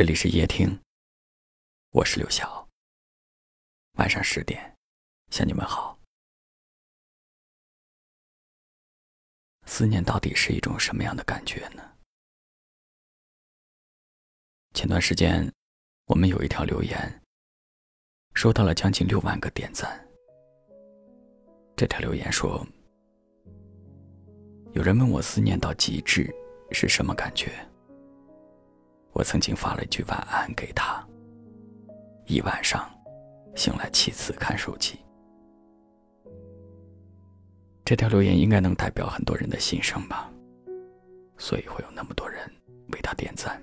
这里是夜听，我是刘晓。晚上十点，向你们好。思念到底是一种什么样的感觉呢？前段时间，我们有一条留言，收到了将近六万个点赞。这条留言说：“有人问我思念到极致是什么感觉？”我曾经发了一句晚安给他，一晚上醒来七次看手机。这条留言应该能代表很多人的心声吧，所以会有那么多人为他点赞。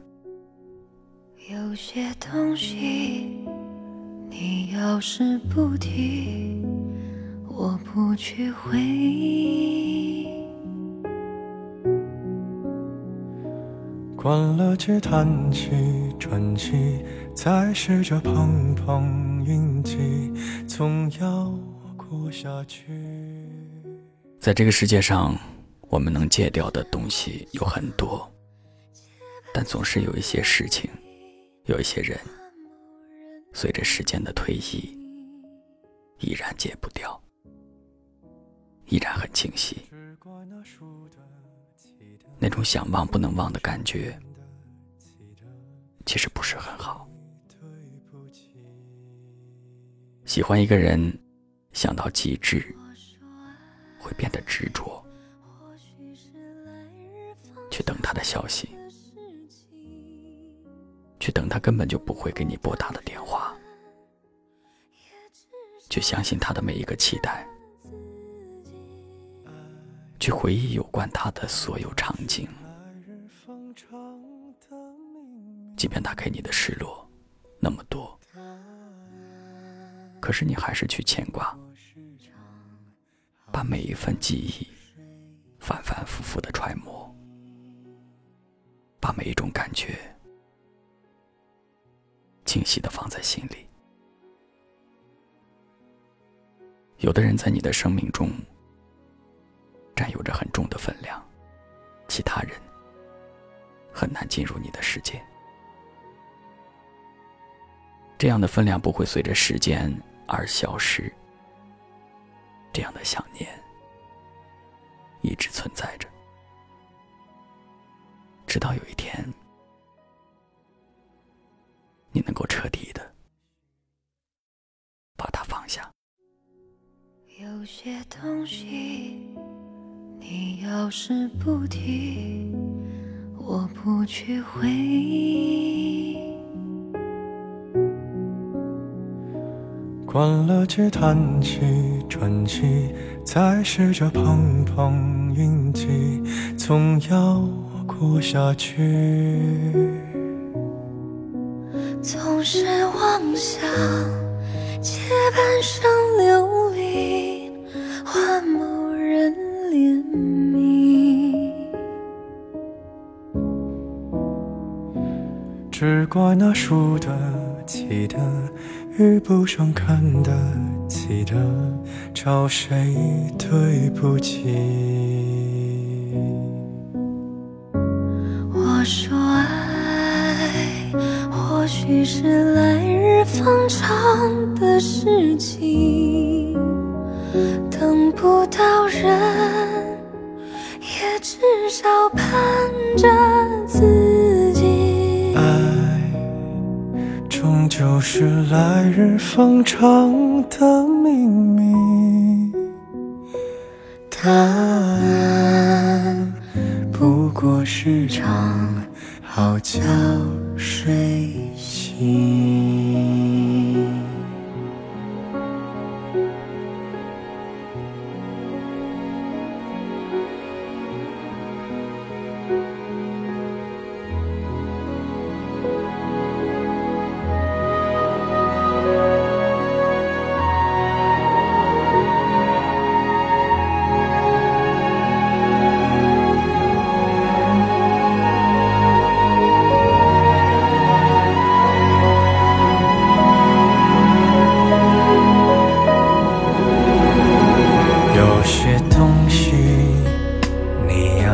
有些东西，你要是不提，我不去回忆。关了机，叹气，转机，再试着碰碰运气，总要过下去。在这个世界上，我们能戒掉的东西有很多，但总是有一些事情，有一些人，随着时间的推移，依然戒不掉，依然很清晰。那种想忘不能忘的感觉，其实不是很好。喜欢一个人，想到极致，会变得执着，去等他的消息，去等他根本就不会给你拨打的电话，去相信他的每一个期待。去回忆有关他的所有场景，即便他给你的失落那么多，可是你还是去牵挂，把每一份记忆反反复复的揣摩，把每一种感觉清晰的放在心里。有的人在你的生命中。有着很重的分量，其他人很难进入你的世界。这样的分量不会随着时间而消失，这样的想念一直存在着，直到有一天，你能够彻底的把它放下。有些东西。你要是不提，我不去回忆。关了机，叹气，喘气，再试着碰碰运气，总要过下去。总是妄想借半生只怪那输得起的，遇不上看得起的，找谁对不起？我说爱，或许是来日方长的事情，等不到人。也至少盼着自就是来日方长的秘密。答案不过是场好觉睡醒。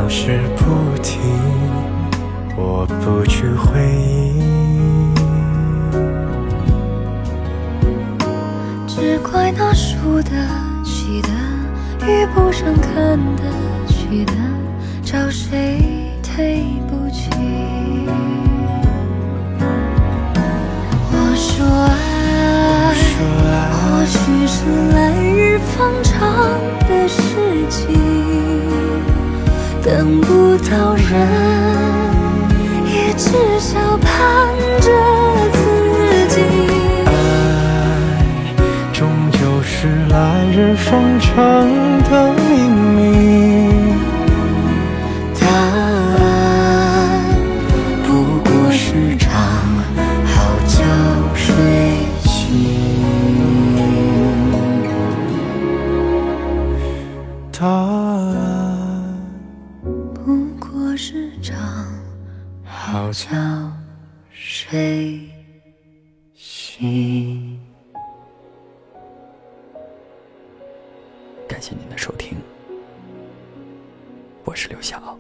消失不停，我不去回忆。只怪那输得起的，遇不上看得起的，找谁对不起？我说爱，或许是来日方长的事情。等不到人，也至少盼是场好觉睡醒。感谢您的收听，我是刘晓。